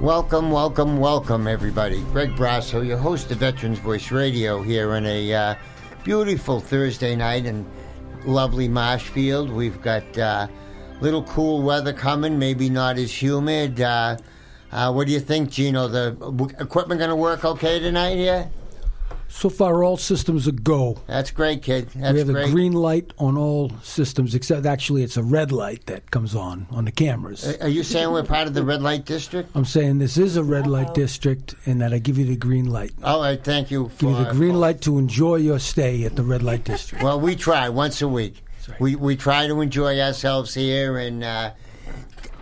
Welcome, welcome, welcome, everybody. Greg Brasso, your host of Veterans Voice Radio, here on a uh, beautiful Thursday night in lovely Marshfield. We've got uh, little cool weather coming, maybe not as humid. Uh, uh, what do you think, Gino? The equipment going to work okay tonight here? So far, all systems are go. That's great, kid. That's we have great. a green light on all systems, except actually it's a red light that comes on on the cameras. Are- Are you saying we're part of the red light district? I'm saying this is a red light district, and that I give you the green light. All right, thank you. Give you the green light to enjoy your stay at the red light district. Well, we try once a week. right. We we try to enjoy ourselves here and uh,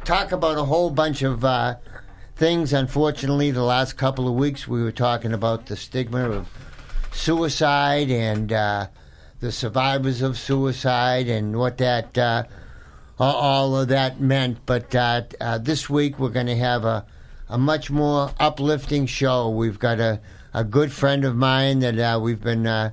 talk about a whole bunch of uh, things. Unfortunately, the last couple of weeks we were talking about the stigma of suicide and uh, the survivors of suicide and what that uh, all- of that meant. But uh, uh, this week we're going to have a a much more uplifting show. We've got a a good friend of mine that uh, we've been uh,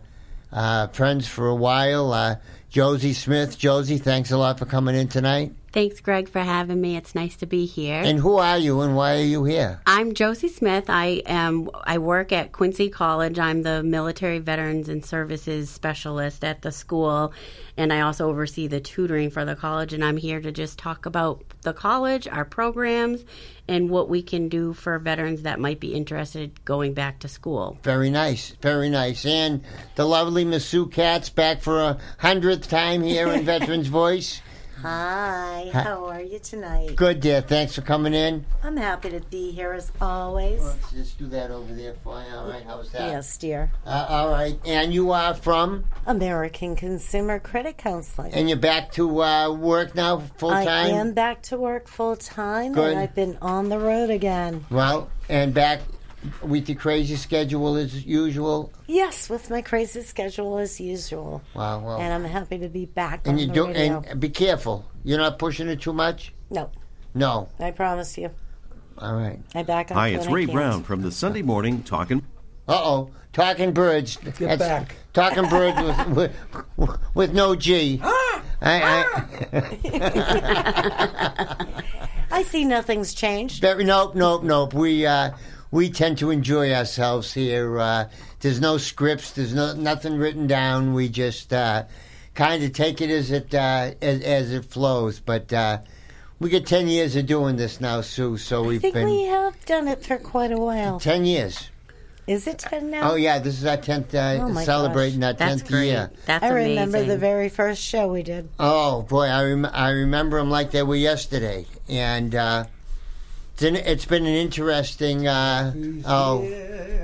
friends for a while. Josie Smith. Josie, thanks a lot for coming in tonight. Thanks, Greg, for having me. It's nice to be here. And who are you and why are you here? I'm Josie Smith. I am. I work at Quincy College. I'm the Military Veterans and Services Specialist at the school, and I also oversee the tutoring for the college. And I'm here to just talk about the college, our programs, and what we can do for veterans that might be interested going back to school. Very nice, very nice. And the lovely Miss Sue Katz back for a hundredth time here in Veterans Voice. Hi, how are you tonight? Good, dear. Thanks for coming in. I'm happy to be here as always. Let's just do that over there for you. All right, how's that? Yes, dear. Uh, all right. And you are from? American Consumer Credit Counseling. And you're back to uh, work now full time? I am back to work full time, Good. and I've been on the road again. Well, and back with your crazy schedule as usual. Yes, with my crazy schedule as usual. Wow, well. And I'm happy to be back and on you the do radio. and be careful. You're not pushing it too much? no, No. I promise you. All right. I back on Hi, it's Ray. Brown from the Sunday Morning Talking. Uh oh. Talking birds. Get back. Talking birds with, with with no G. Ah! I, I, I see nothing's changed. very, nope, nope, nope. We uh, we tend to enjoy ourselves here. Uh, there's no scripts. There's no nothing written down. We just uh, kind of take it as it uh, as, as it flows. But uh, we get ten years of doing this now, Sue. So I we've think been we have done it for quite a while. ten years. Is it 10 now? Oh yeah, this is our tenth uh, Oh, celebrating gosh. our That's tenth great. year. That's I amazing. I remember the very first show we did. Oh boy, I rem- I remember them like they were yesterday, and uh, it's, an, it's been an interesting. Uh, oh,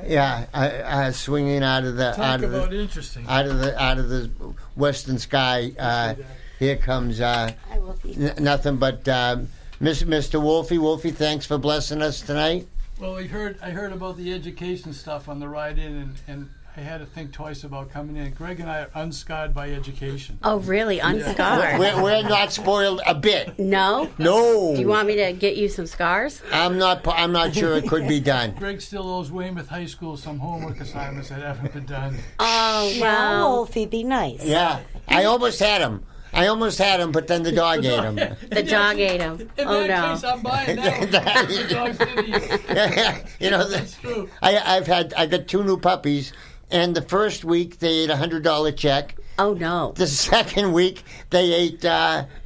yeah, uh, uh, swinging out of the out of the interesting. out of the out of the western sky. Uh, here comes uh, I will n- nothing but um, Mr. Wolfie. Wolfie, thanks for blessing us tonight. Well, I heard I heard about the education stuff on the ride in, and, and I had to think twice about coming in. Greg and I are unscarred by education. oh, really? Unscarred? We're, we're not spoiled a bit. no. No, Do you want me to get you some scars? I'm not. I'm not sure it could be done. Greg still owes Weymouth High School some homework assignments that haven't been done. Oh, Now, well. Wolfie, be nice. Yeah, I almost had him. I almost had him, but then the dog ate him. The dog ate him. In Oh, that no. case, I'm buying that. The dog's you know, That's true. I, I've had I got two new puppies, and the first week they ate a hundred dollar check. Oh, no. The second week they ate uh,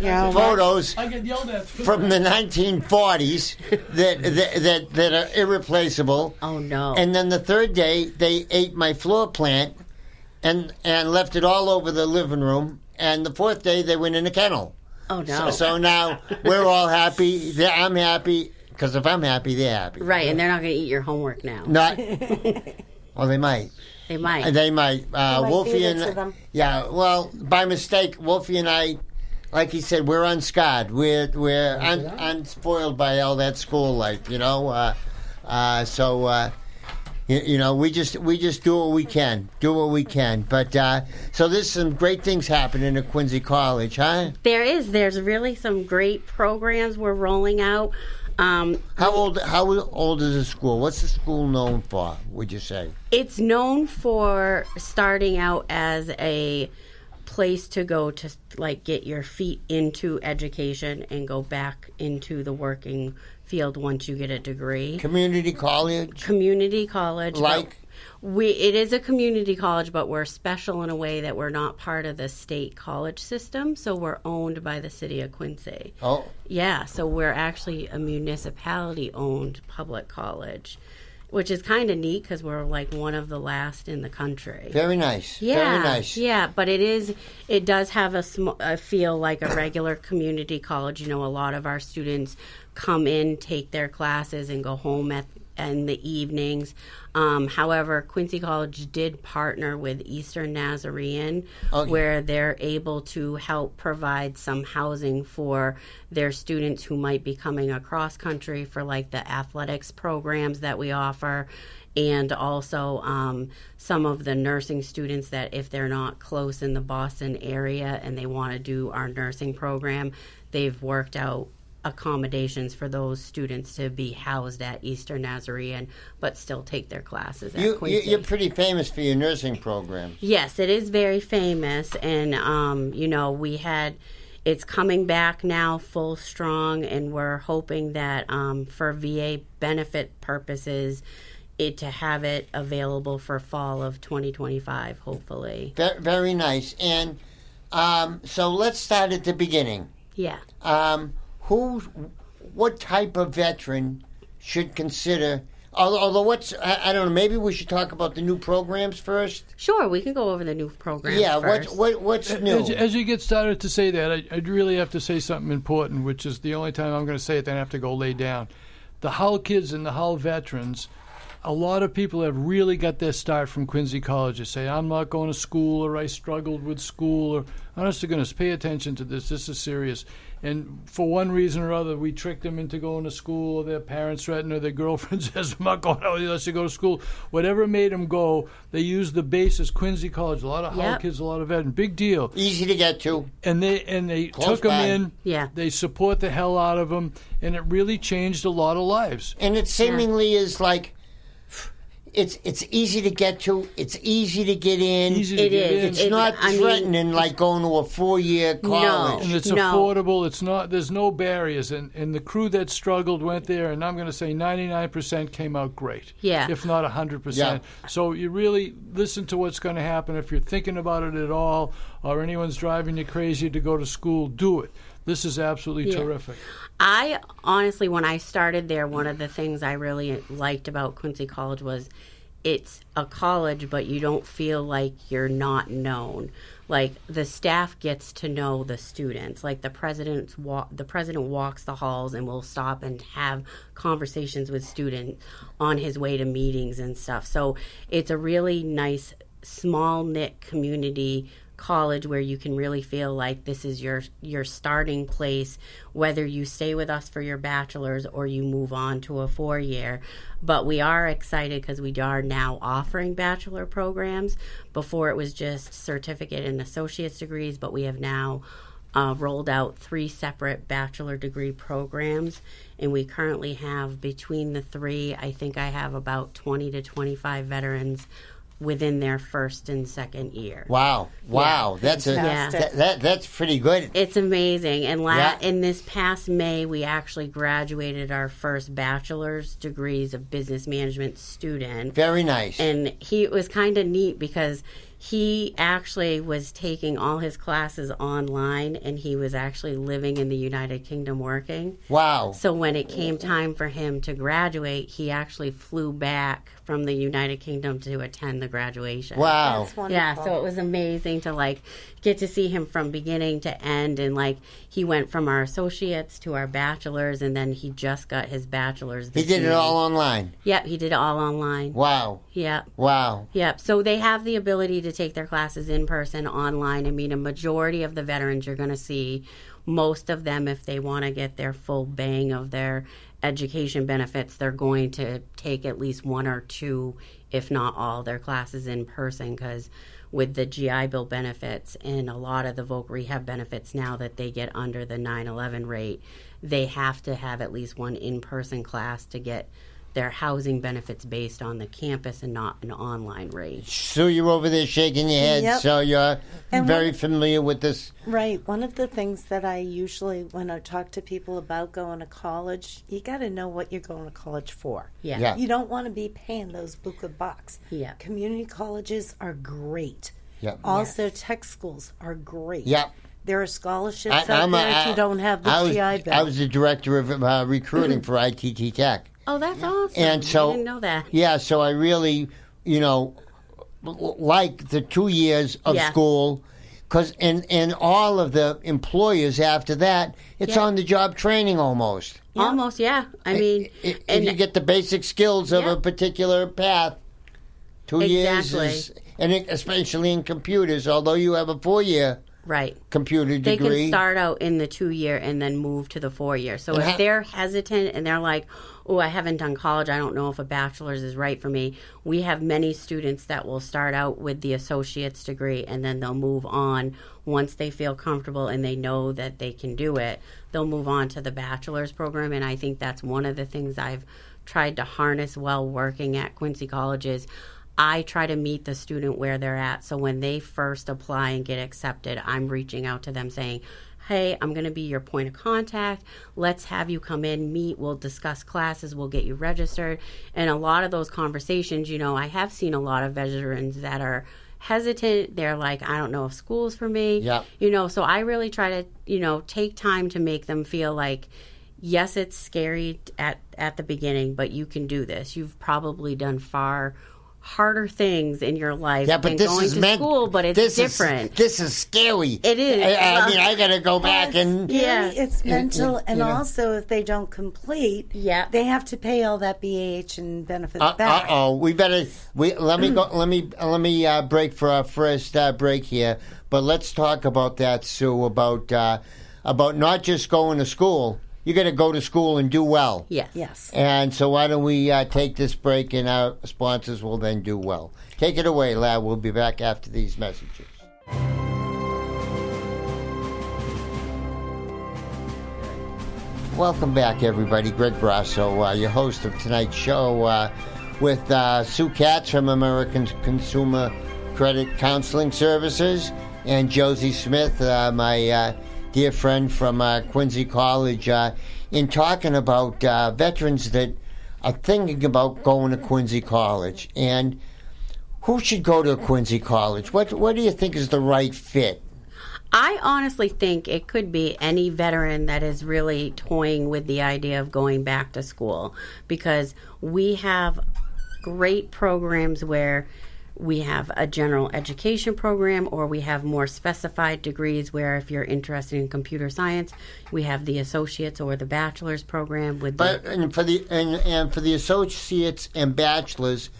Yeah, photos I get yelled at. from the 1940s that, that that that are irreplaceable. Oh, no. And then the third day they ate my floor plant, and and left it all over the living room. And the fourth day they went in a kennel. oh, So, no. so now we're all happy. I'm happy because if I'm happy, they're happy. right, and they're not going to eat your homework now. Not. well, they might. They might. They might. Uh, You might Wolfie feed it and to them. yeah. Well, by mistake, Wolfie and I, like he said, we're unscarred. We're we're un, unspoiled by all that school life. You know. Uh, Uh, so, uh, you, you know, we just we just do what we can, do what we can. But uh, so there's some great things happening at Quincy College, huh? There is. There's really some great programs we're rolling out. Um, How old how old is the school? What's the school known for? Would you say? it's known for starting out as a place to go to like get your feet into education and go back into the working field once you get a degree. Community college, Community college, like we it is a community college, but we're special in a way that we're not part of the state college system, so we're owned by the city of Quincy. oh, Yeah, so we're actually a municipality owned public college, which is kind of neat because we're like one of the last in the country. very nice, Yeah, very nice. yeah, but it is. It does have a, sm- a feel like a regular community college. You know, a lot of our students come in, take their classes, and go home at in the evenings. Um, however, Quincy College did partner with Eastern Nazarene, Okay. where they're able to help provide some housing for their students who might be coming across country for like the athletics programs that we offer and also um, some of the nursing students that if they're not close in the Boston area and they want to do our nursing program, they've worked out accommodations for those students to be housed at Eastern Nazarene but still take their classes at You, you Quincy. you're pretty famous for your nursing program. Yes, it is very famous, and um, you know we had. It's coming back now full strong, and we're hoping that um, for VA benefit purposes, it to have it available for fall of 2025, hopefully. Ve- very nice. And um, so let's start at the beginning. Yeah. Um, who, what type of veteran should consider? Although, although what's I, I don't know. Maybe we should talk about the new programs first. Sure, we can go over the new programs. yeah. first. What what what's new? As, as you get started to say that, I, I'd really have to say something important, which is the only time I'm going to say it, then I have to go lay down. The Hull kids and the Hull veterans, a lot of people have really got their start from Quincy College. They say, I'm not going to school, or I struggled with school, or honest to goodness, pay attention to this. This is serious. And for one reason or other, we tricked them into going to school, or their parents threatened, or their girlfriend says, I'm not going out unless you go to school. Whatever made them go, they used the basis, Quincy College. A lot of Hull Yep. kids, a lot of veterans. Big deal Easy to get to. and they and they Close took them in. Yeah. they support the hell out of them, and it really changed a lot of lives. and it seemingly is like it's it's easy to get to. It's easy to get in. Easy to It get is. in, It's It's- not I mean- threatening like going to a four year college. and it's No. affordable. It's not. There's no barriers, and and the crew that struggled went there, and I'm going to say 99 percent came out great. Yeah. if not 100 percent. So you really listen to what's going to happen if you're thinking about it at all, or anyone's driving you crazy to go to school. Do it. This is absolutely Yeah. terrific. I honestly, when I started there, one of the things I really liked about Quincy College was it's a college, but you don't feel like you're not known. Like the staff gets to know the students. Like the president's wa- the president walks the halls and will stop and have conversations with students on his way to meetings and stuff. So it's a really nice, small knit community college where you can really feel like this is your your starting place whether you stay with us for your bachelor's or you move on to a four year but we are excited because we are now offering bachelor programs. Before it was just certificate and associate's degrees but we have now uh, rolled out three separate bachelor degree programs. And we currently have between the three i think i have about 20 to 25 veterans within their first and second year Wow, wow, that's a Yeah. that, that that's pretty good. It's amazing. And la- Yeah. in this past May, we actually graduated our first bachelor's degrees of business management student. Very nice. And he it was kind of neat because he actually was taking all his classes online and he was actually living in the United Kingdom working. wow. So when it came time for him to graduate, he actually flew back from the United Kingdom to attend the graduation. Wow. That's wonderful. Yeah, so it was amazing to like get to see him from beginning to end and like he went from our associates to our bachelors and then he just got his bachelor's. He this did it all online. Yep, he did it all online. Wow. Yep. Wow. Yep. So they have the ability to take their classes in person, online. I mean, a majority of the veterans you're going to see, most of them, if they want to get their full bang of their education benefits, they're going to take at least one or two, if not all, their classes in person because with the GI Bill benefits and a lot of the voc rehab benefits now that they get under the 9/11 rate, they have to have at least one in-person class to get their housing benefits based on the campus and not an online rate. So you're over there shaking your head, Yep. so you're And very what- familiar with this. Right. One of the things that I usually, when I talk to people about going to college, you got to know what you're going to college for. Yeah. Yeah. You don't want to be paying those buku bucks. Yeah. Community colleges are great. Yeah. Also, tech schools are great. Yep. There are scholarships I- out I'm a- there if I- you don't have the I was, GI Bill. I was the director of uh, recruiting for ITT Tech. Oh, that's awesome. And so, I didn't know that. Yeah, so I really, you know, like the two years of Yeah. school, because and and all of the employers after that, it's Yeah. on the job training almost. Almost, yeah. I mean, if and you get the basic skills of Yeah. a particular path, two Exactly. years is, and it, especially in computers, although you have a four year right. computer degree. They can start out in the two year and then move to the four year. So And if ha- they're hesitant and they're like, oh, I haven't done college, I don't know if a bachelor's is right for me, we have many students that will start out with the associate's degree and then they'll move on once they feel comfortable and they know that they can do it. They'll move on to the bachelor's program. And I think that's one of the things I've tried to harness while working at Quincy Colleges. I try to meet the student where they're at. So when they first apply and get accepted, I'm reaching out to them saying, Hey, I'm going to be your point of contact. Let's have you come in, meet. We'll discuss classes. We'll get you registered. And a lot of those conversations, you know, I have seen a lot of veterans that are hesitant. They're like, I don't know if school's for me. Yeah. You know, so I really try to, you know, take time to make them feel like, yes, it's scary at at the beginning, but you can do this. You've probably done far harder things in your life yeah, but than this going is to meant. school, but it's this different. Is, this is scary. It is. I, I Well- mean, I got to go back and Yeah. It's mental, and you know. also if they don't complete, Yeah. they have to pay all that BAH and benefits Uh back. oh, we better. We let me go. Let me let me uh, break for our first uh, break here. But let's talk about that, Sue. About uh, about not just going to school. You got to go to school and do well. yes. Yes. And so why don't we uh, take this break, and our sponsors will then do well. Take it away, lad. We'll be back after these messages. Welcome back, everybody. Greg Brasso, uh, your host of tonight's show, uh, with uh, Sue Katz from American Consumer Credit Counseling Services, and Josie Smith, uh, my uh, dear friend from uh, Quincy College, uh, in talking about uh, veterans that are thinking about going to Quincy College. And who should go to Quincy College? What What do you think is the right fit? I honestly think it could be any veteran that is really toying with the idea of going back to school because we have great programs where we have a general education program or we have more specified degrees where if you're interested in computer science we have the associates or the bachelor's program with But the, and for the and, and for the associates and bachelors,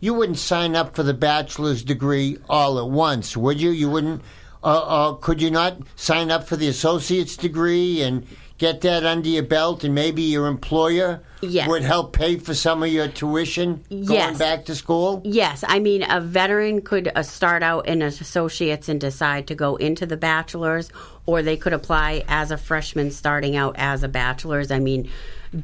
you wouldn't sign up for the bachelor's degree all at once, would you? You wouldn't. Uh, uh, could you not sign up for the associate's degree and get that under your belt, and maybe your employer Yes. would help pay for some of your tuition going Yes. back to school? Yes, I mean a veteran could uh, start out in associate's and decide to go into the bachelor's, or they could apply as a freshman starting out as a bachelor's. I mean,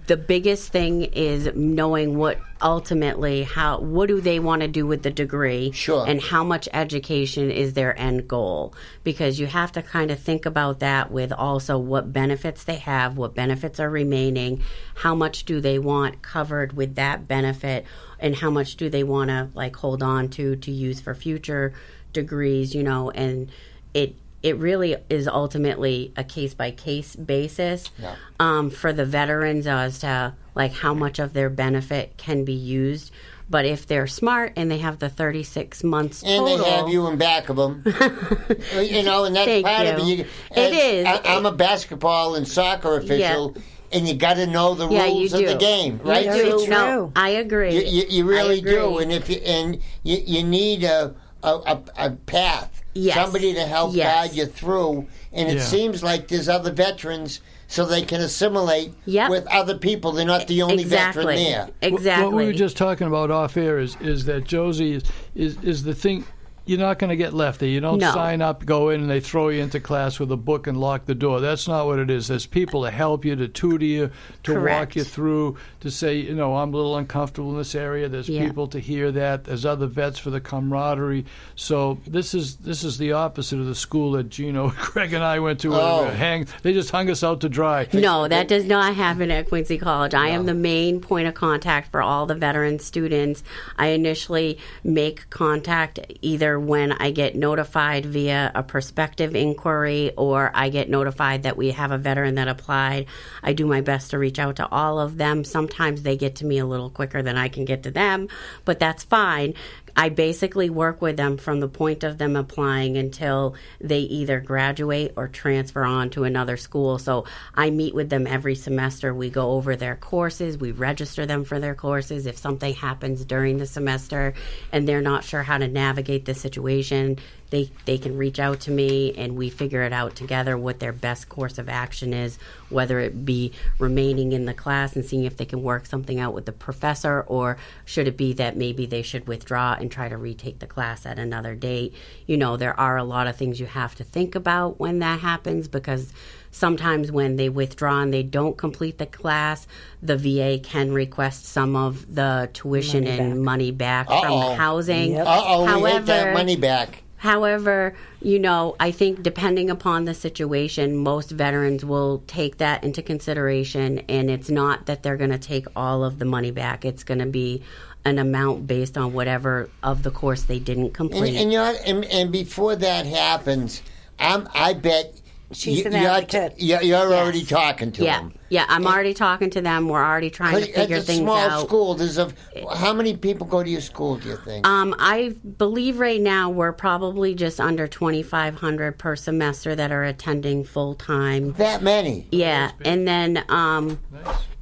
the biggest thing is knowing what ultimately how what do they want to do with the degree, Sure. and how much education is their end goal because you have to kind of think about that with also what benefits they have, what benefits are remaining, how much do they want covered with that benefit, and how much do they want to like hold on to to use for future degrees, you know, and it it really is ultimately a case by case basis Yeah. um, for the veterans as to like how much of their benefit can be used. But if they're smart and they have the 36 months And total, they have you in back of them. you know, and that's Thank part of it. you. You, It and is. I, I'm a basketball and soccer official, and you got to know the yeah, rules of the game, right? You Very do. true. No, I agree. You, you, you really agree. do, and if you and you, you need a a, a, a path, Yes. somebody to help Yes. guide you through. And it Yeah. seems like there's other veterans so they can assimilate Yep. with other people. They're not the only exactly. veteran there. Exactly. What we were just talking about off air is, is that Josie is, is, is the thing. You're not going to get left there. You don't No. sign up, go in, and they throw you into class with a book and lock the door. That's not what it is. There's people to help you, to tutor you, to walk you through, to say, you know, I'm a little uncomfortable in this area. There's Yeah. people to hear that. There's other vets for the camaraderie. So this is this is the opposite of the school that Gino, Greg, and I went to. Oh. we hang, they just hung us out to dry. No, that does not happen at Quincy College. I am the main point of contact for all the veteran students. I initially make contact either when I get notified via a prospective inquiry or I get notified that we have a veteran that applied. I do my best to reach out to all of them. Sometimes they get to me a little quicker than I can get to them, but that's fine. I basically work with them from the point of them applying until they either graduate or transfer on to another school. So I meet with them every semester. We go over their courses, we register them for their courses. If something happens during the semester and they're not sure how to navigate the situation, they they can reach out to me and we figure it out together what their best course of action is whether it be remaining in the class and seeing if they can work something out with the professor or should it be that maybe they should withdraw and try to retake the class at another date you know there are a lot of things you have to think about when that happens because sometimes when they withdraw and they don't complete the class the VA can request some of the tuition Money and back. money back Uh-oh. from housing Yep. Uh oh, we However, hate that money back. However, you know, I think depending upon the situation, most veterans will take that into consideration, and it's not that they're going to take all of the money back. It's going to be an amount based on whatever of the course they didn't complete. and, you're, and, and before that happens, I'm, I bet She's you, an you're, advocate. you're, you're Yes. already talking to yeah, them. yeah, I'm already talking to them. We're already trying to figure things small out. school, there's a. How many people go to your school? Do you think? Um, I believe right now we're probably just under 2,500 per semester that are attending full time. that many. Yeah, and then um,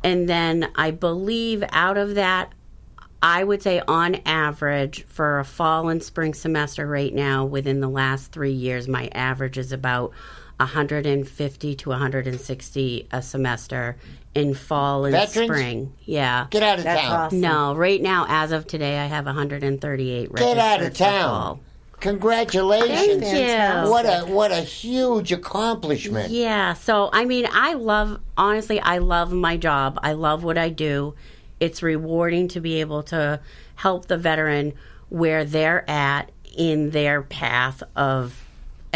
and then I believe out of that, I would say on average for a fall and spring semester right now, within the last three years, my average is about 150 to 160 a semester in fall and Veterans? spring. Yeah. Get out of That's town. awesome. No, right now, as of today, I have 138 Get out of town. fall. Congratulations. Thank you. What a what a huge accomplishment. Yeah. So, I mean, I love, honestly, I love my job. I love what I do. It's rewarding to be able to help the veteran where they're at in their path of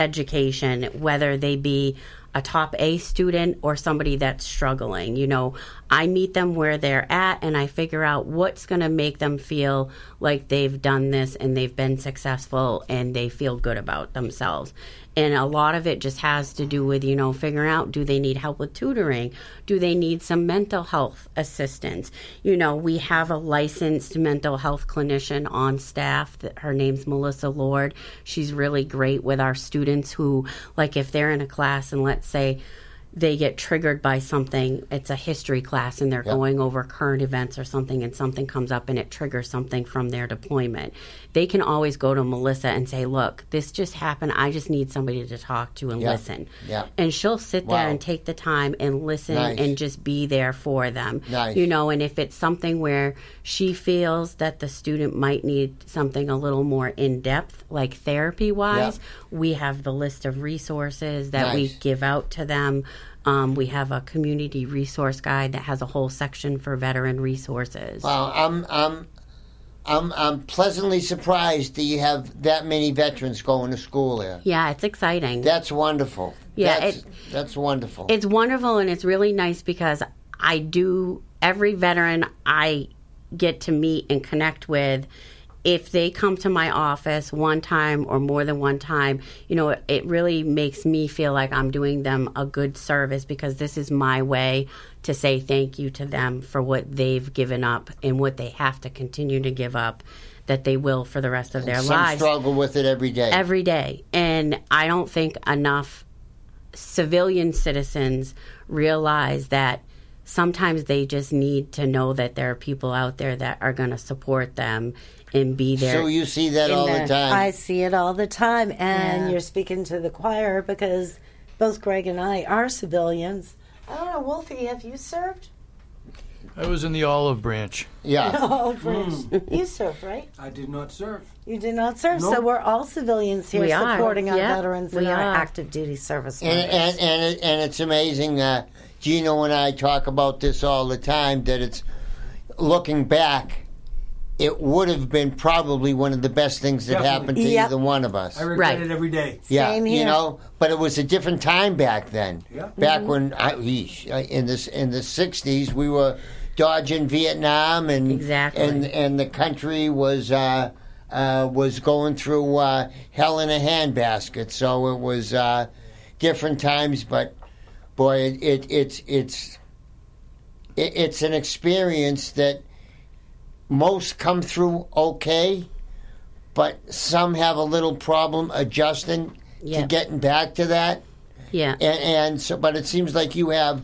education, whether they be a top A student or somebody that's struggling. You know, I meet them where they're at and I figure out what's going to make them feel like they've done this and they've been successful and they feel good about themselves. And a lot of it just has to do with, you know, figuring out do they need help with tutoring? Do they need some mental health assistance? You know, we have a licensed mental health clinician on staff. That her name's Melissa Lord. She's really great with our students who, like, if they're in a class and let's say, they get triggered by something. It's a history class and they're going over current events or something, and something comes up and it triggers something from their deployment. They can always go to Melissa and say, Look, this just happened. I just need somebody to talk to and Yeah. listen. Yeah. And she'll sit there Wow. and take the time and listen Nice. and just be there for them. Nice. You know, and if it's something where she feels that the student might need something a little more in depth, like therapy wise, we have the list of resources that we give out to them. Um, we have a community resource guide that has a whole section for veteran resources. Wow, I'm I'm I'm I'm pleasantly surprised that you have that many veterans going to school there. Yeah, it's exciting. That's wonderful. Yeah, that's, it- that's wonderful. it's wonderful and it's really nice because I do every veteran I get to meet and connect with if they come to my office one time or more than one time, you know, it, it really makes me feel like I'm doing them a good service because this is my way to say thank you to them for what they've given up and what they have to continue to give up that they will for the rest of their lives. Some lives struggle with it every day. every day. And I don't think enough civilian citizens realize that sometimes they just need to know that there are people out there that are going to support them and be there. so you see that all the the- time. I see it all the time, and Yeah. you're speaking to the choir because both Greg and I are civilians. I don't know, Wolfie, have you served? I was in the olive branch. Yeah. Oh, Bruce. You served, right? I did not serve. You did not serve. So we're all civilians here We are. supporting our Yeah, veterans we and our are. active duty service And members. and and, it, and it's amazing. Uh, Gino and I talk about this all the time. That it's looking back, it would have been probably one of the best things that Definitely. happened to Yep. either one of us. I regret Right. it every day. yeah, Same you here. know, but it was a different time back then. Yeah. Back when I, eesh, in this in the '60s, we were dodging Vietnam, and Exactly. and and the country was. Uh, uh, was going through uh, hell in a handbasket, so it was uh, different times. But boy, it, it it's it's it, it's an experience that most come through okay, but some have a little problem adjusting to getting back to that. Yeah. And, and so, but it seems like you have,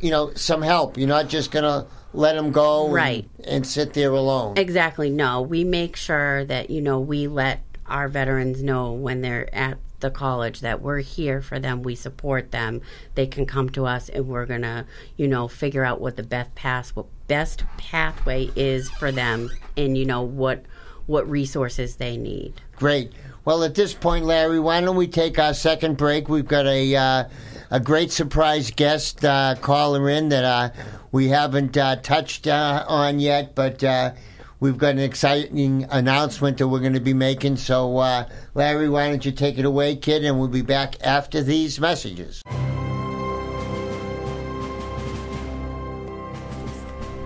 you know, some help. You're not just gonna let them go, and- Right. and, sit there alone. Exactly. No, we make sure that you know we let our veterans know when they're at the college that we're here for them. We support them. They can come to us, and we're gonna you know figure out what the best path what best pathway is for them, and you know what what resources they need. Great. Well, at this point, Larry, why don't we take our second break? We've got a uh, a great surprise guest uh, caller in that uh, we haven't uh, touched uh, on yet, but uh, we've got an exciting announcement that we're going to be making. So, uh, Larry, why don't you take it away, kid, and we'll be back after these messages.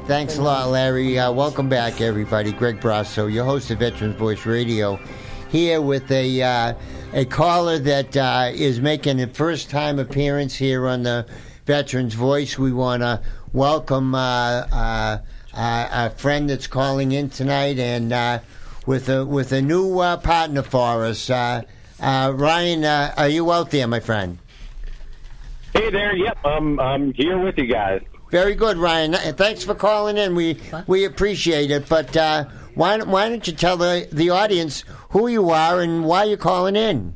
Thanks a lot, Larry. Uh, welcome back, everybody. Greg Brasso, your host of Veterans Voice Radio, here with a uh, a caller that uh, is making a first time appearance here on the Veterans Voice. We want to welcome uh, uh, uh, a friend that's calling in tonight, and with a with a new partner for us. Ryan, are you out there, my friend? Hey there. Yep, I'm I'm here with you guys. Very good, Ryan. Uh, Thanks for calling in. We we appreciate it. But uh, why don't- why don't you tell the the audience who you are and why you're calling in?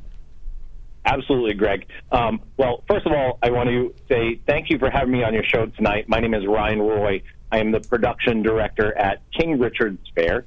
Absolutely, Greg. Um, well, first of all, I want to say thank you for having me on your show tonight. My name is Ryan Roy. I am the production director at King Richard's Faire,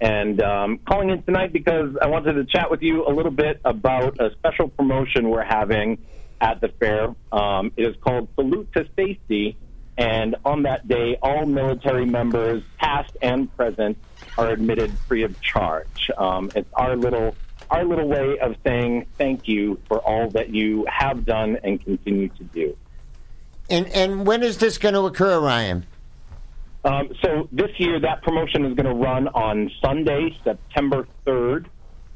and um, calling in tonight because I wanted to chat with you a little bit about a special promotion we're having at the fair. Um, it is called Salute to Safety, and on that day, all military members, past and present, are admitted free of charge. Um, it's our little our little way of saying thank you for all that you have done and continue to do. And and when is this going to occur, Ryan? Um, so this year, that promotion is going to run on Sunday, September 3rd,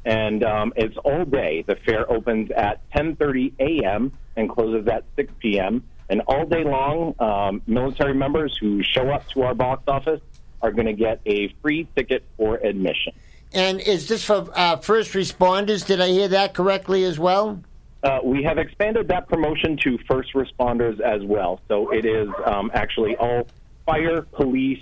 and um, it's all day. The fair opens at 10:30 a.m. and closes at 6 p.m. And all day long, um, military members who show up to our box office are going to get a free ticket for admission. And is this for uh, first responders? Did I hear that correctly as well? Uh, we have expanded that promotion to first responders as well. So it is um, actually all fire, police,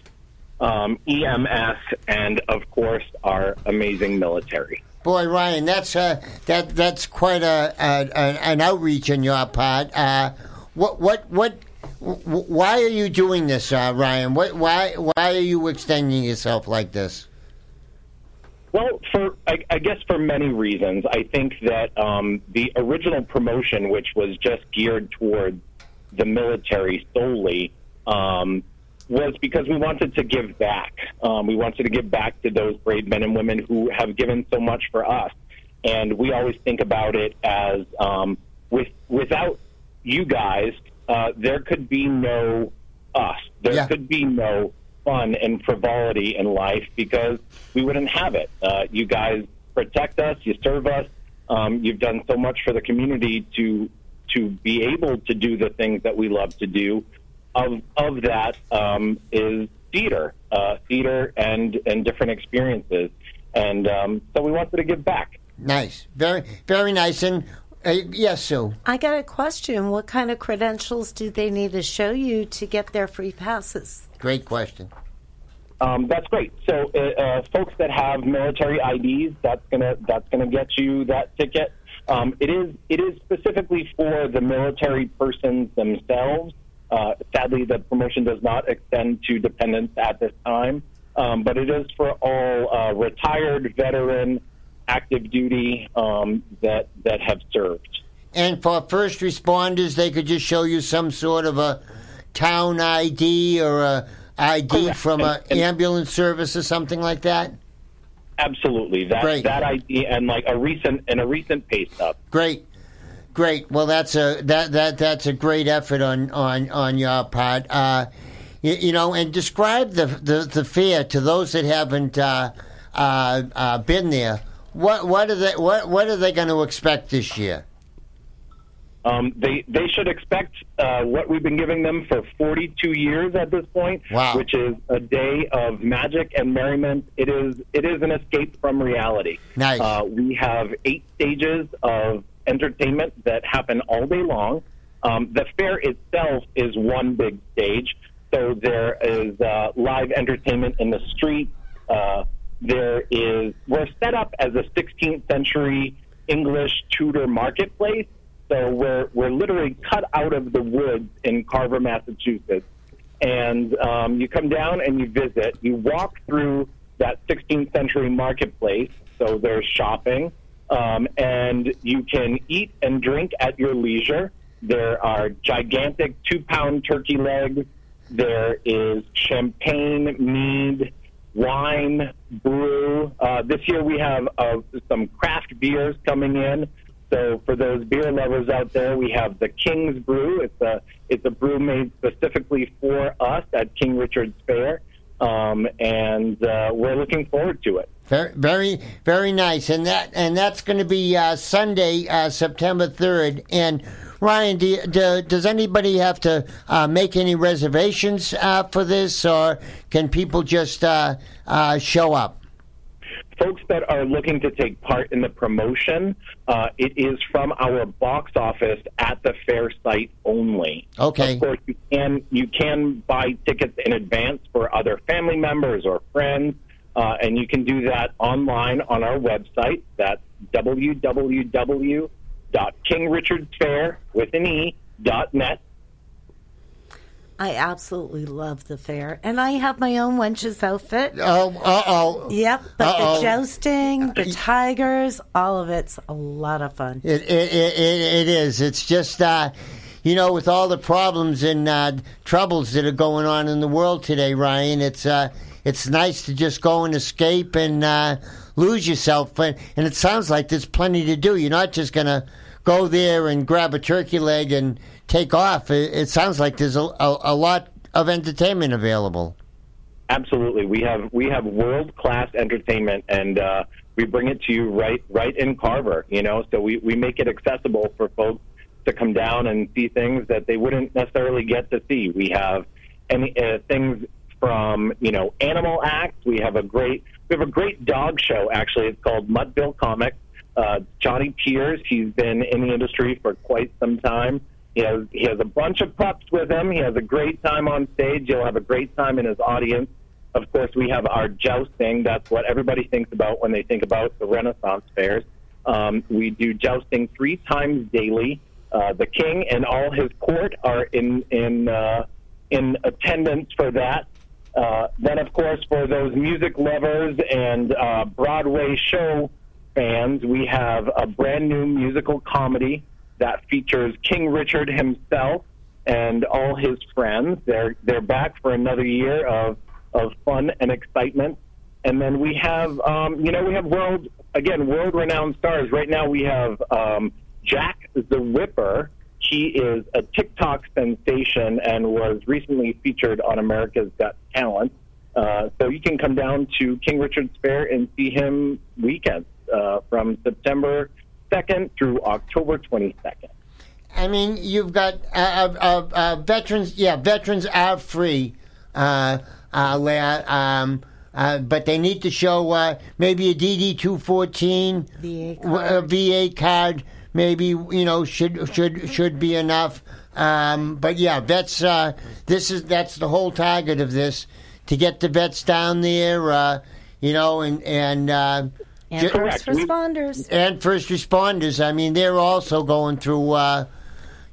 um, EMS, and of course our amazing military. Boy, Ryan, that's uh, that that's quite a, a, a an outreach on your part. Uh, what what what? Why are you doing this, uh, Ryan? What why why are you extending yourself like this? Well, for I, I guess for many reasons, I think that um, the original promotion, which was just geared toward the military solely, um, was because we wanted to give back. Um, we wanted to give back to those brave men and women who have given so much for us, and we always think about it as um, with without you guys, uh, there could be no us. There Yeah. could be no fun and frivolity in life because we wouldn't have it. Uh, you guys protect us, you serve us. Um, you've done so much for the community to to be able to do the things that we love to do. Of of that um, is theater, uh, theater, and and different experiences. And um, so we wanted to give back. Nice, very very nice. And uh, yes, Sue. I got a question. What kind of credentials do they need to show you to get their free passes? Great question. Um, that's great. So, uh, uh, folks that have military IDs, that's gonna that's gonna get you that ticket. Um, it is it is specifically for the military persons themselves. Uh, sadly, the promotion does not extend to dependents at this time, um, but it is for all uh, retired, veteran, active duty um, that that have served. And for first responders, they could just show you some sort of a town ID or a ID Correct. from an ambulance service or something like that. Absolutely, that Great. that ID and like a recent and a recent pay stub. Great, great. Well, that's a that that that's a great effort on on on your part. Uh, you, you know, and describe the the, the fair to those that haven't uh, uh, uh, been there. What what are they what what are they going to expect this year? Um, they they should expect uh, what we've been giving them for 42 years at this point, Wow. which is a day of magic and merriment. It is it is an escape from reality. Nice. Uh, we have eight stages of entertainment that happen all day long. Um, the fair itself is one big stage, so there is uh, live entertainment in the street. There is we're set up as a 16th century English Tudor marketplace. So we're we're literally cut out of the woods in Carver, Massachusetts, and um, you come down and you visit. You walk through that 16th century marketplace. So there's shopping, um, and you can eat and drink at your leisure. There are gigantic two-pound turkey legs. There is champagne, mead, wine, brew. Uh, this year we have uh, some craft beers coming in. So for those beer lovers out there, we have the King's Brew. It's a it's a brew made specifically for us at King Richard's Faire, um, and uh, we're looking forward to it. Very, very, very nice, and that and that's going to be uh, Sunday, uh, September third. And Ryan, do, you, do does anybody have to uh, make any reservations uh, for this, or can people just uh, uh, show up? folks that are looking to take part in the promotion, uh, it is from our box office at the fair site only. Okay. Of course, you can you can buy tickets in advance for other family members or friends, uh, and you can do that online on our website. That's www.kingrichardsfair with an e dot net. I absolutely love the fair, and I have my own wench's outfit. Oh, uh oh. Yep, but Uh-oh. the jousting, the tigers, all of it's a lot of fun. It, it, it, it is. It's just, uh, you know, with all the problems and uh, troubles that are going on in the world today, Ryan, it's uh, it's nice to just go and escape and uh, lose yourself. And, and it sounds like there's plenty to do. You're not just going to go there and grab a turkey leg and take off. It, it sounds like there's a, a, a lot of entertainment available. Absolutely, we have we have world class entertainment, and uh, we bring it to you right right in Carver. You know, so we we make it accessible for folks to come down and see things that they wouldn't necessarily get to see. We have any uh, things from you know animal acts. We have a great we have a great dog show. Actually, it's called Muttville Comix. Uh, Johnny Peers, he's been in the industry for quite some time. He has he has a bunch of pups with him. He has a great time on stage. He'll have a great time in his audience. Of course, we have our jousting. That's what everybody thinks about when they think about the Renaissance fairs. Um, we do jousting three times daily. Uh, the king and all his court are in in uh, in attendance for that. Uh, then, of course, for those music lovers and uh, Broadway show fans, we have a brand new musical comedy that features King Richard himself and all his friends. They're they're back for another year of of fun and excitement. And then we have, um, you know, we have world again world renowned stars. Right now, we have um, Jack the Whipper. He is a TikTok sensation and was recently featured on America's Got Talent. Uh, so you can come down to King Richard's Faire and see him weekends uh, from September 2nd through October 22nd. I mean, you've got uh, uh, uh, uh, veterans. Yeah, veterans are free, uh, uh, um, uh, but they need to show uh, maybe a DD two fourteen VA a VA card. Maybe you know should should should be enough. Um, but yeah, vets. Uh, this is that's the whole target of this to get the vets down there. Uh, you know, and and. Uh, And ju- first Correct. We- responders. and first responders. I mean, they're also going through, uh,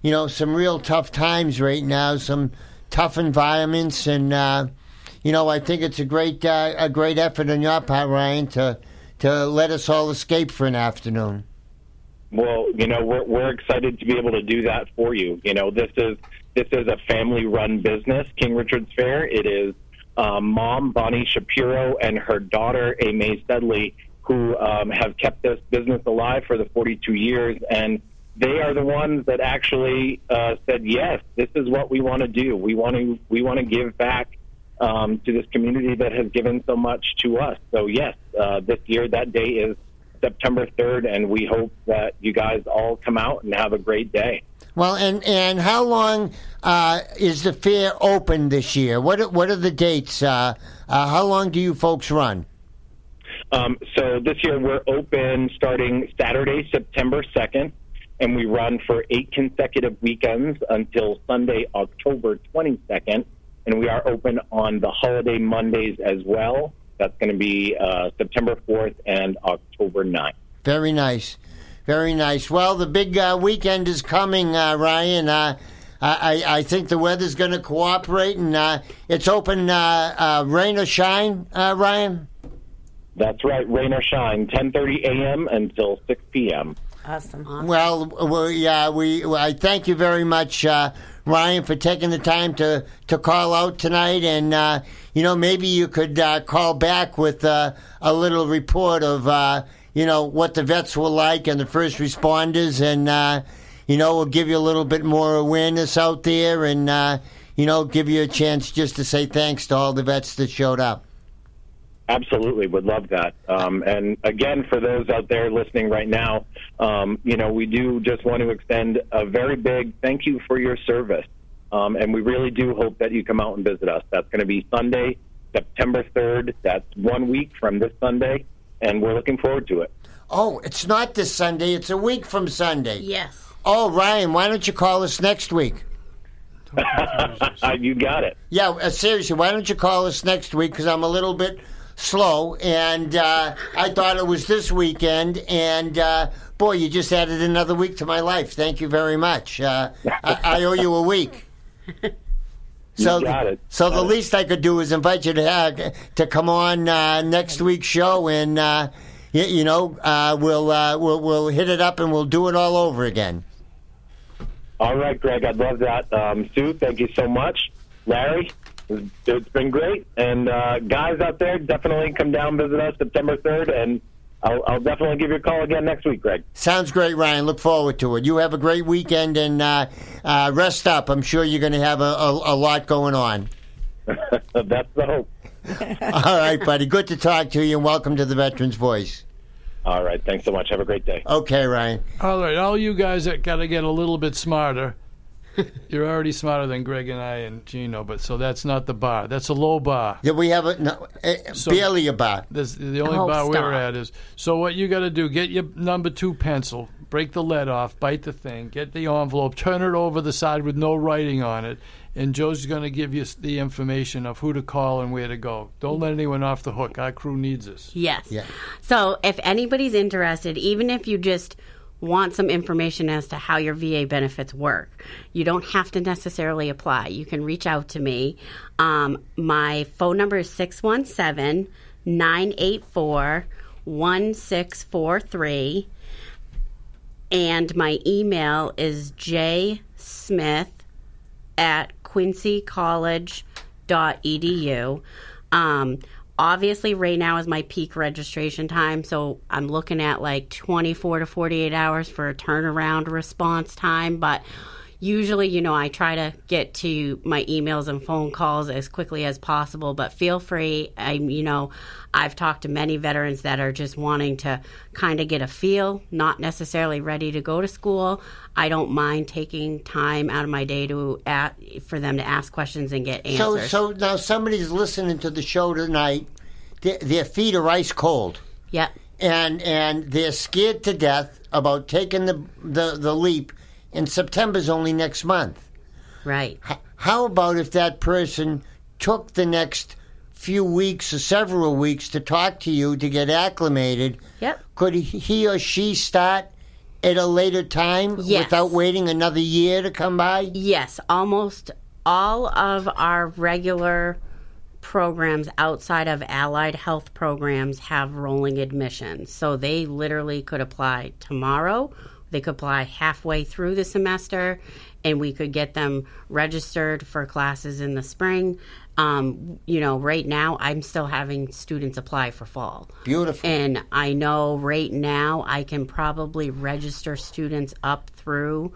you know, some real tough times right now, some tough environments, and uh, you know, I think it's a great uh, a great effort on your part, Ryan, to to let us all escape for an afternoon. Well, you know, we're we're excited to be able to do that for you. You know, this is this is a family-run business, King Richard's Faire. It is um, mom Bonnie Shapiro and her daughter Amy Studley who um, have kept this business alive for the 42 years, and they are the ones that actually uh, said, "Yes, this is what we want to do. We want to we want to give back." Um, to this community that has given so much to us. So, yes, uh, this year that day is September 3rd, and we hope that you guys all come out and have a great day. Well, and and how long uh, is the fair open this year? What what are the dates? Uh, uh, how long do you folks run? Um, so this year we're open starting Saturday, September 2nd, and we run for eight consecutive weekends until Sunday, October 22nd. And we are open on the holiday Mondays as well. That's going to be uh, September 4th and October 9th. Very nice. Very nice. Well, the big uh, weekend is coming, uh, Ryan. Uh, I, I think the weather's going to cooperate, and uh, it's open uh, rain or shine, Ryan. That's right, rain or shine, 10:30 a.m. until 6 p.m. Awesome. Well, well, yeah, we. I thank you very much, uh, Ryan, for taking the time to to call out tonight, and uh, you know maybe you could uh, call back with uh, a little report of uh, you know what the vets were like and the first responders, and uh, you know we'll give you a little bit more awareness out there, and uh, you know give you a chance just to say thanks to all the vets that showed up. Absolutely, would love that. Um, and again, for those out there listening right now, um, you know, we do just want to extend a very big thank you for your service. Um, and we really do hope that you come out and visit us. That's going to be Sunday, September 3rd. That's one week from this Sunday, and we're looking forward to it. Oh, it's not this Sunday; it's a week from Sunday. Yes. Oh, Ryan, why don't you call us next week? you got it. Yeah, uh, seriously, why don't you call us next week? Because I'm a little bit slow, and uh, I thought it was this weekend, and uh, boy, you just added another week to my life. Thank you very much. Uh, I, I owe you a week. So, it. so the least I could do is invite you to have, to come on uh, next week's show, and uh, you, you know uh, we'll uh, we'll we'll hit it up and we'll do it all over again. All right, Greg, I'd love that. Um, Sue, thank you so much. Larry, it's it's been great. And uh, guys out there, definitely come down, visit us September 3rd, and I'll, I'll definitely give you a call again next week, Greg. Sounds great, Ryan. Look forward to it. You have a great weekend and uh, uh, rest up. I'm sure you're going to have a, a, a lot going on. That's the hope. All right, buddy. Good to talk to you, and welcome to the Veterans Voice. All right, thanks so much. Have a great day. Okay, Ryan. All right, all you guys that got to get a little bit smarter. You're already smarter than Greg and I and Gino, but so that's not the bar. That's a low bar. Yeah, we have a no, uh, So- barely a bar? This, the only Oh, bar we're at is so. What you got to do? Get your number two pencil, break the lead off, bite the thing, get the envelope, turn it over the side with no writing on it, and Joe's going to give you the information of who to call and where to go. Don't let anyone off the hook. Our crew needs this. Yes. Yeah. So if anybody's interested, even if you just want some information as to how your VA benefits work, you don't have to necessarily apply. You can reach out to me. Um, my phone number is 617 984 1643. And my email is jsmith at quincycollege.edu. Um, obviously, right now is my peak registration time, so I'm looking at like 24 to 48 hours for a turnaround response time. But usually, you know, I try to get to my emails and phone calls as quickly as possible. But feel free. I'm, you know, I've talked to many veterans that are just wanting to kind of get a feel, not necessarily ready to go to school. I don't mind taking time out of my day to at, for them to ask questions and get answers. So, so now somebody's listening to the show tonight. Their, their feet are ice cold, yep. and and they're scared to death about taking the the, the leap. And September's only next month. Right. H- How about if that person took the next few weeks or several weeks to talk to you to get acclimated? Yep. Could he or she start at a later time Yes. without waiting another year to come by? Yes, almost all of our regular programs outside of allied health programs have rolling admissions. So they literally could apply tomorrow. They could apply halfway through the semester, and we could get them registered for classes in the spring. Um, you know, right now, I'm still having students apply for fall. Beautiful. And I know right now I can probably register students up through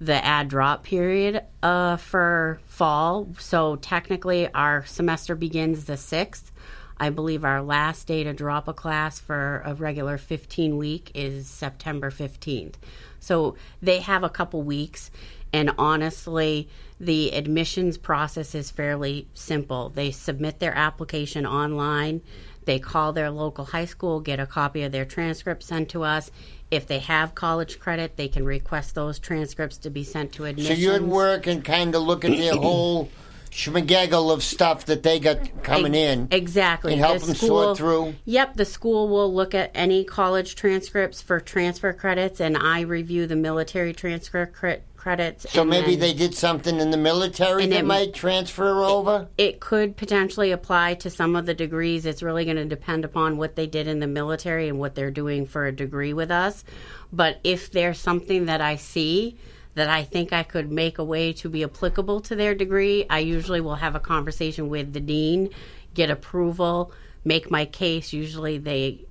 the add drop period uh, for fall. So technically, our semester begins the 6th. I believe our last day to drop a class for a regular 15 week is September 15th. So they have a couple weeks. And honestly, the admissions process is fairly simple. They submit their application online. They call their local high school, get a copy of their transcript sent to us. If they have college credit, they can request those transcripts to be sent to admissions. So you'd work and kind of look at their whole schmagaggle of stuff that they got coming in. Exactly. And help The them school- sort through. Yep, the school will look at any college transcripts for transfer credits, and I review the military transfer cre- credits. So maybe then they did something in the military that it- might transfer over? It could potentially apply to some of the degrees. It's really going to depend upon what they did in the military and what they're doing for a degree with us. But if there's something that I see that I think I could make a way to be applicable to their degree, I usually will have a conversation with the dean, get approval, make my case. Usually they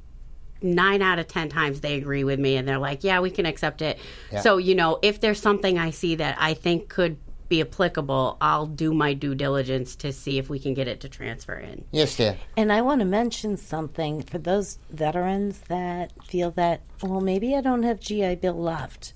nine out of ten times they agree with me and they're like, yeah, we can accept it. So, you know, if there's something I see that I think could be applicable, I'll do my due diligence to see if we can get it to transfer in. Yes, dear. And I want to mention something for those veterans that feel that, well, maybe I don't have GI Bill left,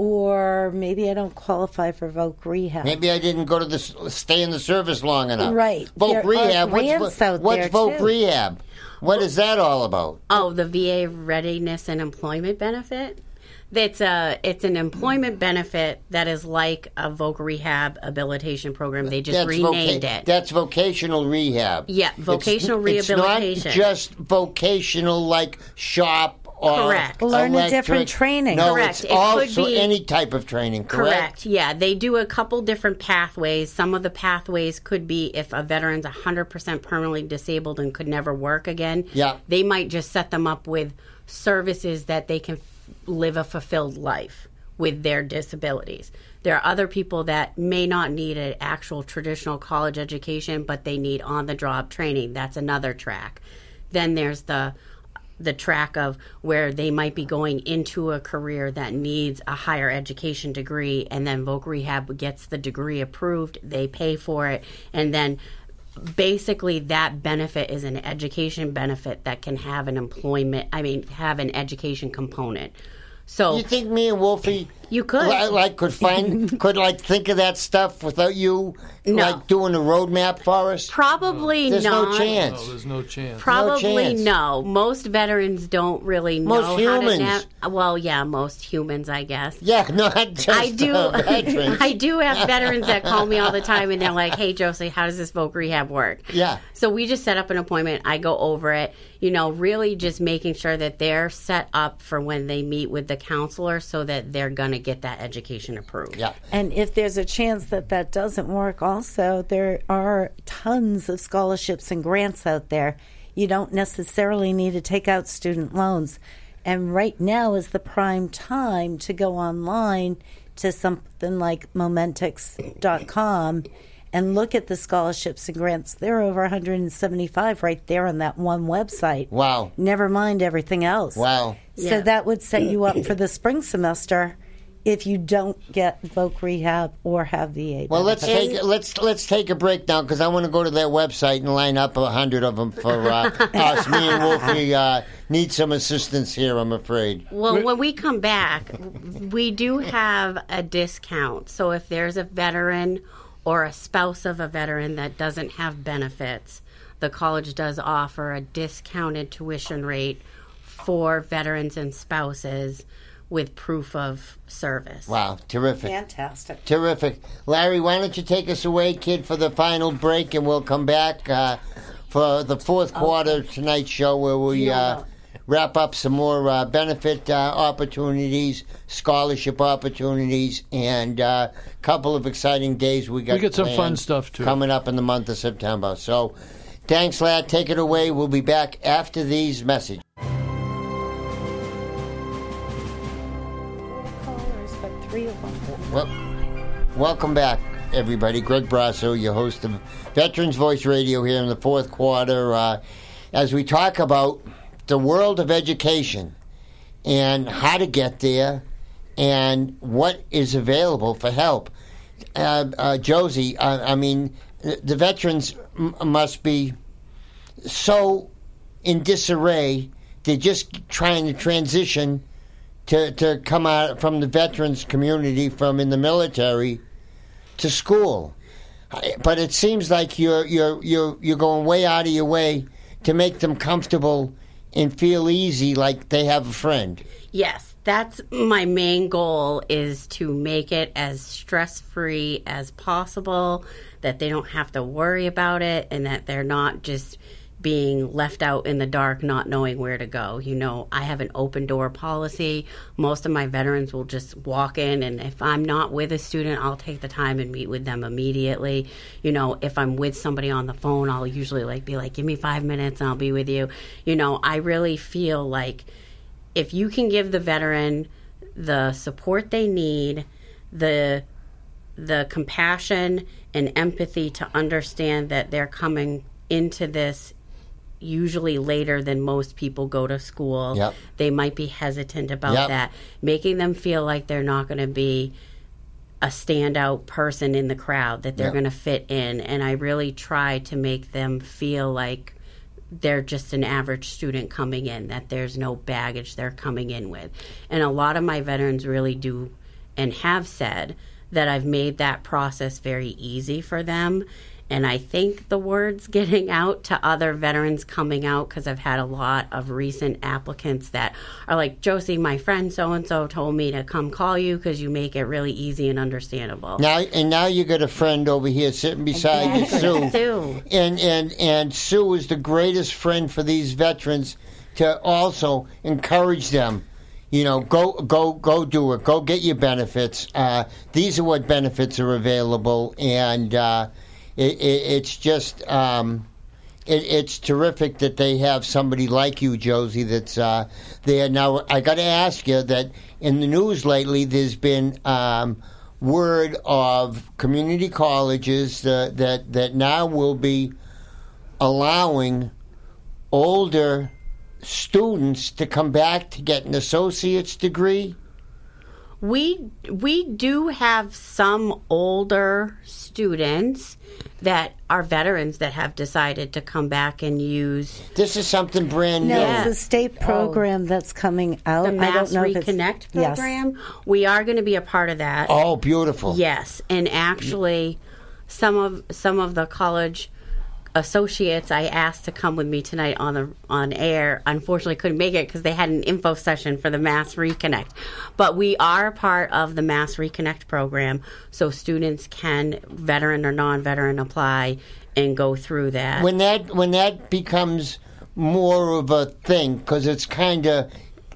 or maybe I don't qualify for Voc Rehab. Maybe I didn't go to the stay in the service long enough. Right. Voc There are rehab. What's, vo- out what's there, voc too. rehab? What is that all about? Oh, the VA readiness and employment benefit. It's a it's an employment benefit that is like a voc rehab habilitation program. They just renamed voca- it. That's vocational rehab. Yeah, It's- vocational It's rehabilitation. not just vocational like shop or Correct. Learn a different training. No, Correct. it's It could also be- any type of training. Correct. Correct. Yeah, they do a couple different pathways. Some of the pathways could be if a veteran's 100% permanently disabled and could never work again. Yeah. They might just set them up with services that they can f- live a fulfilled life with their disabilities. There are other people that may not need an actual traditional college education, but they need on the job training. That's another track. Then there's the the track of where they might be going into a career that needs a higher education degree and then Voc Rehab gets the degree approved, they pay for it, and then basically that benefit is an education benefit that can have an employment I mean have an education component. So You think me and Wolfie You could. li- like could find could like think of that stuff without you No. like doing a roadmap for us? probably There's not no chance. No, there's no chance. Probably chance. no. Most veterans don't really know Most how humans. to nav- well, yeah, most humans, I guess. Yeah, not just I do. uh, veterans. I do have veterans that call me all the time, and they're like, "Hey, Josie, how does this Voc rehab work?" Yeah. So we just set up an appointment. I go over it. You know, really just making sure that they're set up for when they meet with the counselor, so that they're going to get that education approved. Yeah. And if there's a chance that that doesn't work, also, there are tons of scholarships and grants out there. You don't necessarily need to take out student loans. And right now is the prime time to go online to something like momentix.com and look at the scholarships and grants. There are over 175 right there on that one website. Wow. Never mind everything else. Wow. So Yeah. that would set you up for the spring semester if you don't get Voc Rehab or have VA. Well, let's benefits. take let's let's take a break now because I want to go to their website and line up a hundred of them for uh, us. Me and Wolfie uh, need some assistance here. I'm afraid. Well, when we come back, we do have a discount. So if there's a veteran or a spouse of a veteran that doesn't have benefits, the college does offer a discounted tuition rate for veterans and spouses with proof of service. Wow, terrific. fantastic. Terrific. Larry, why don't you take us away, kid, for the final break, and we'll come back uh, for the fourth quarter of tonight's show where we uh, wrap up some more uh, benefit uh, opportunities, scholarship opportunities, and a couple of exciting days we got. We got some fun stuff, too. coming up in the month of September. So, thanks, lad. Take it away. We'll be back after these messages. Well, welcome back, everybody. Greg Brasso, your host of Veterans Voice Radio here in the fourth quarter, uh, as we talk about the world of education and how to get there and what is available for help. Uh, uh, Josie, I, I mean, the, the veterans m- must be so in disarray. They're just trying to transition to, to come out from the veterans community from in the military to school. But it seems like you're you're you're you're going way out of your way to make them comfortable and feel easy like they have a friend. Yes, that's my main goal is to make it as stress-free as possible that they don't have to worry about it and that they're not just being left out in the dark not knowing where to go. You know, I have an open door policy. Most of my veterans will just walk in and if I'm not with a student, I'll take the time and meet with them immediately. You know, if I'm with somebody on the phone, I'll usually like be like, "Give me 5 minutes and I'll be with you." You know, I really feel like if you can give the veteran the support they need, the the compassion and empathy to understand that they're coming into this usually later than most people go to school. Yep. They might be hesitant about Yep. that. Making them feel like they're not going to be a standout person in the crowd, that they're Yep. going to fit in. And I really try to make them feel like they're just an average student coming in, that there's no baggage they're coming in with. And a lot of my veterans really do and have said that I've made that process very easy for them. And I think the word's getting out to other veterans coming out because I've had a lot of recent applicants that are like, Josie, my friend so and so told me to come call you because you make it really easy and understandable. Now and now you got a friend over here sitting beside you, Sue. Sue. And and and Sue is the greatest friend for these veterans to also encourage them. You know, go go go do it. Go get your benefits. Uh, these are what benefits are available, and uh, it, it, it's just um, it, it's terrific that they have somebody like you, Josie, that's uh, there. Now, I got to ask you that in the news lately, there's been um, word of community colleges uh, that that now will be allowing older students to come back to get an associate's degree. We we do have some older students that are veterans that have decided to come back and use This is something brand new. No, Yeah. it's a state program that's coming oh. out. the I Mass don't know if it's- Reconnect Yes. program. We are going to be a part of that. Oh, beautiful. Yes, and actually, some of some of the college associates I asked to come with me tonight on the on air. Unfortunately, couldn't make it because they had an info session for the Mass Reconnect. But we are part of the Mass Reconnect program, so students can, veteran or non-veteran, apply and go through that. when that when that becomes more of a thing because it's kind of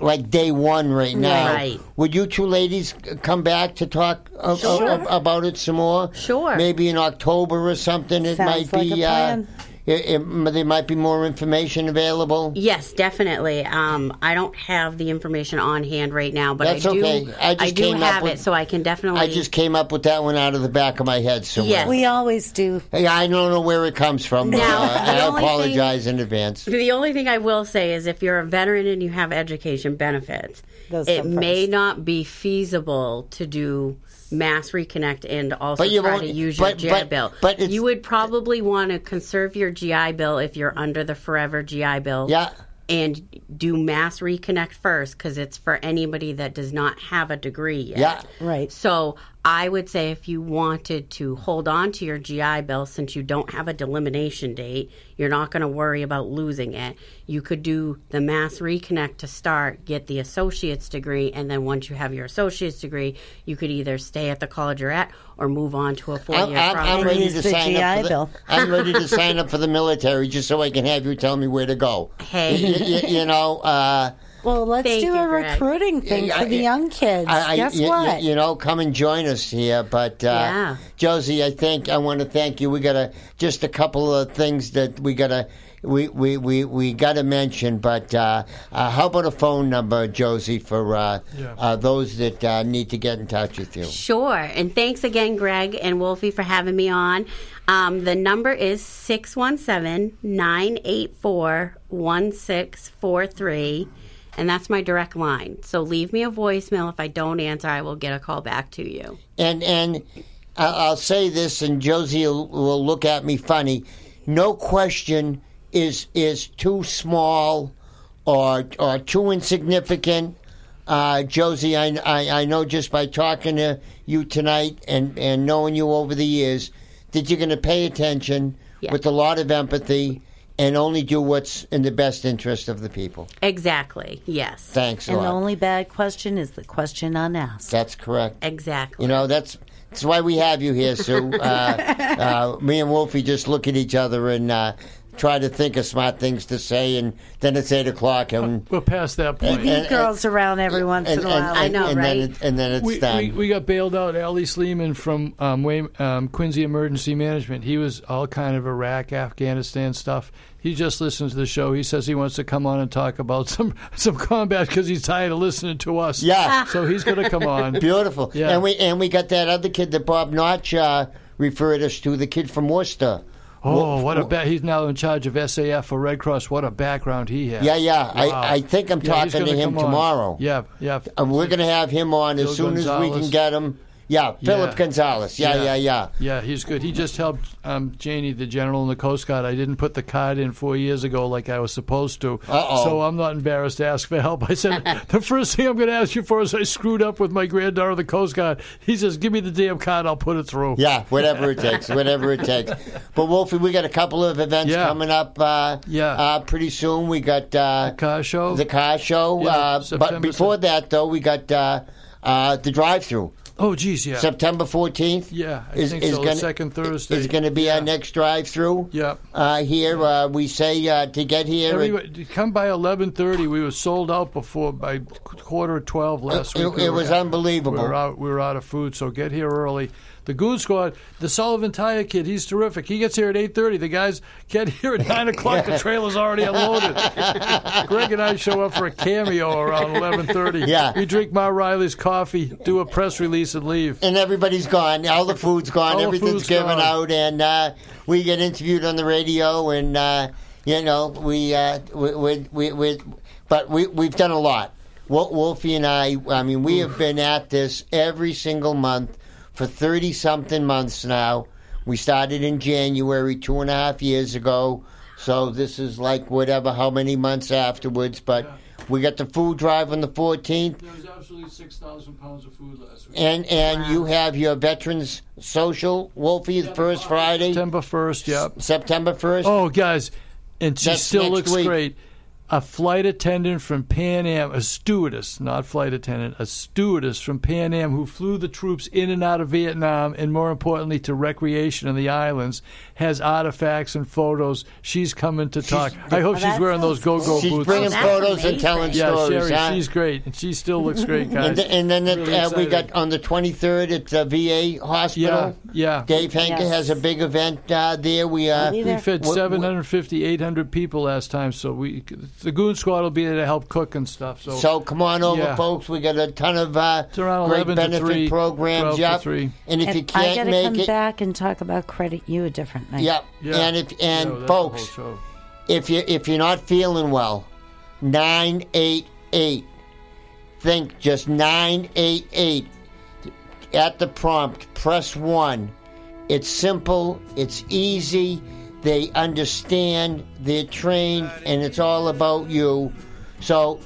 like day one right now. Right. Would you two ladies come back to talk a- a- a- about it some more? Sure. Maybe in October or something. It Sounds might like be. a Uh, plan. It, it, there might be more information available. Yes, definitely. Um, I don't have the information on hand right now, but That's I do. okay. I just do came up have with- it, so I can definitely. I just came up with that one out of the back of my head somewhere. Yes. We always do. Hey, I don't know where it comes from. but, Now, uh, I only thing- apologize in advance. The only thing I will say is if you're a veteran and you have education benefits, Those it may not be feasible to do mass reconnect and also But you try won't- to use but- your GI but- bill. but it's- you would probably want to conserve your GI bill if you're under the forever GI bill. Yeah. And do mass reconnect first because it's for anybody that does not have a degree yet. Yeah. Right. So I would say if you wanted to hold on to your GI Bill since you don't have a delimitation date, you're not going to worry about losing it. You could do the Mass Reconnect to start, get the associate's degree, and then once you have your associate's degree, you could either stay at the college you're at or move on to a four year I'm, I'm ready to sign GI up. For the, Bill. I'm ready to sign up for the military just so I can have you tell me where to go. Hey. you, you- you know. Uh, Well, let's Thank do you, a Greg. recruiting thing I- for the young kids. I, I- Guess you, you- what? You, know, come and join us here. But uh, Yeah. Josie, I think I want to thank you. We got to just a couple of things that we got to. We, we, we, we got to mention, but uh, uh, how about a phone number, Josie, for uh, Yeah. uh, those that uh, need to get in touch with you? Sure. And thanks again, Greg and Wolfie, for having me on. Um, the number is 617 984 1643. And that's my direct line. So leave me a voicemail. If I don't answer, I will get a call back to you. And and I'll say this, and Josie will, will look at me funny. No question is is too small or or too insignificant. Uh, Josie, I, I I know just by talking to you tonight and and knowing you over the years that you're going to pay attention Yeah. with a lot of empathy and only do what's in the best interest of the people. Exactly. Yes. Thanks a and the only bad question is the question unasked. That's correct. Exactly. You know, that's that's why we have you here, Sue. Uh, uh, me and Wolfie just look at each other and uh, try to think of smart things to say, and then it's eight o'clock, and We're past that point. And- and- Girls around every once and, in a and- while. I know, and right? Then it, and then it's we, done. we, we got bailed out. Ali Sleeman from um, Wayne, um, Quincy Emergency Management. He was all kind of Iraq, Afghanistan stuff. He just listens to the show. He says he wants to come on and talk about some some combat because he's tired of listening to us. Yeah. So he's going to come on. Beautiful. Yeah. And we and we got that other kid that Bob Notch uh, referred us to, the kid from Worcester. Oh, what a ba- he's now in charge of SAF for Red Cross. What a background he has. Yeah, yeah. Wow. I, I think I'm Yeah, talking to him come on. tomorrow. Yeah, yeah. Uh, we're going to have him on as soon as we can get him. Yeah, Philip Yeah. Gonzalez. Yeah, yeah, yeah. Yeah, he's good. He just helped um, Janie, the general in the Coast Guard. I didn't put the card in four years ago like I was supposed to. Uh-oh. So I'm not embarrassed to ask for help. I said, the first thing I'm going to ask you for is I screwed up with my granddaughter of the Coast Guard. He says, give me the damn card, I'll put it through. Yeah, whatever it takes, whatever it takes. But Wolfie, we got a couple of events Yeah. coming up. Uh, Yeah. uh, pretty soon we got uh, Car show? the car show. Yeah, uh, but before se- that, though, we got uh, uh, the drive-through. Oh, geez, yeah. September fourteenth. Yeah, I think so, the second Thursday. is going to be Yeah. our next drive-through. Yeah. Uh, here uh, we say uh, to get here. Everybody, come by 11:30. We were sold out before by quarter of 12 last It- week. it We were was out- unbelievable. We were out. We were out of food, so get here early. The Goon Squad, the Sullivan Tire kid, he's terrific. He gets here at 8:30. The guys get here at 9 o'clock. The trailer's already unloaded. Greg and I show up for a cameo around 11:30. Yeah. we drink Ma Riley's coffee, do a press release, and leave. and everybody's gone. All the food's gone. All Everything's food's given gone. out, and uh, we get interviewed on the radio, and uh, you know we uh, we, we, we, we but we we've done a lot. Wolfie and I, I mean, we have been at this every single month for thirty something months now. We started in January two and a half years ago, so this is like whatever how many months afterwards. But we got the food drive on the fourteenth. There was absolutely 6,000 pounds of food last week. And and you have your veterans social Wolfie the first Friday, September 1st, yeah. September first. Oh, guys, and she That's still looks week. great. A flight attendant from Pan Am, a stewardess, not flight attendant, a stewardess from Pan Am who flew the troops in and out of Vietnam and, more importantly, to recreation in the islands, has artifacts and photos. She's coming to talk. I hope Oh, she's wearing those go-go cool. She's boots. bringing Oh, that's photos and amazing. telling yeah, stories. Sherry, huh? she's great, and she still looks great, guys. and, th- and then it, Really uh, we got on the twenty third at the VA hospital. yeah, yeah. Dave Henke Yes. has a big event uh, there. We uh, We fed What- what- 750, 800 people last time, so we the Goon Squad will be there to help cook and stuff. So, so come on over, Yeah. folks. We got a ton of uh, It's around great 11 to benefit 3, programs. 12 to Yep. 3. And if And you can't gotta make come it, back and talk about credit you a different night. yep. yeah. And if and that's folks, if you if you're not feeling well, nine eight eight. Think just nine eight eight. At the prompt, press one. It's simple. It's easy. They understand. They're trained, and it's all about you. So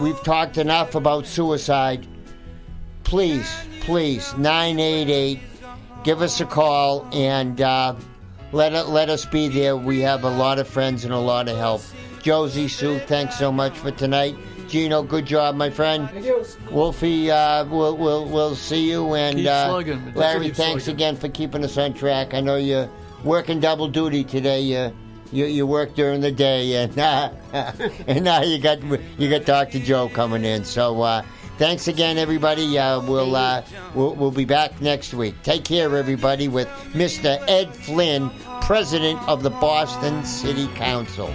we've talked enough about suicide. Please please 988. Give us a call and uh, let it, let us be there. We have a lot of friends and a lot of help. Josie Sue, thanks so much for tonight. Gino, good job, my friend. Thank you. Wolfie, uh, we'll, we'll we'll see you. And Keep uh, slugging, Larry, keep thanks slugging. again for keeping us on track. I know you're working double duty today. You you, you work during the day, and uh, and now you got you got Dr. Joe coming in. So uh, thanks again, everybody. Uh, we'll, uh, we'll we'll be back next week. Take care, everybody, with Mr. Ed Flynn, President of the Boston City Council.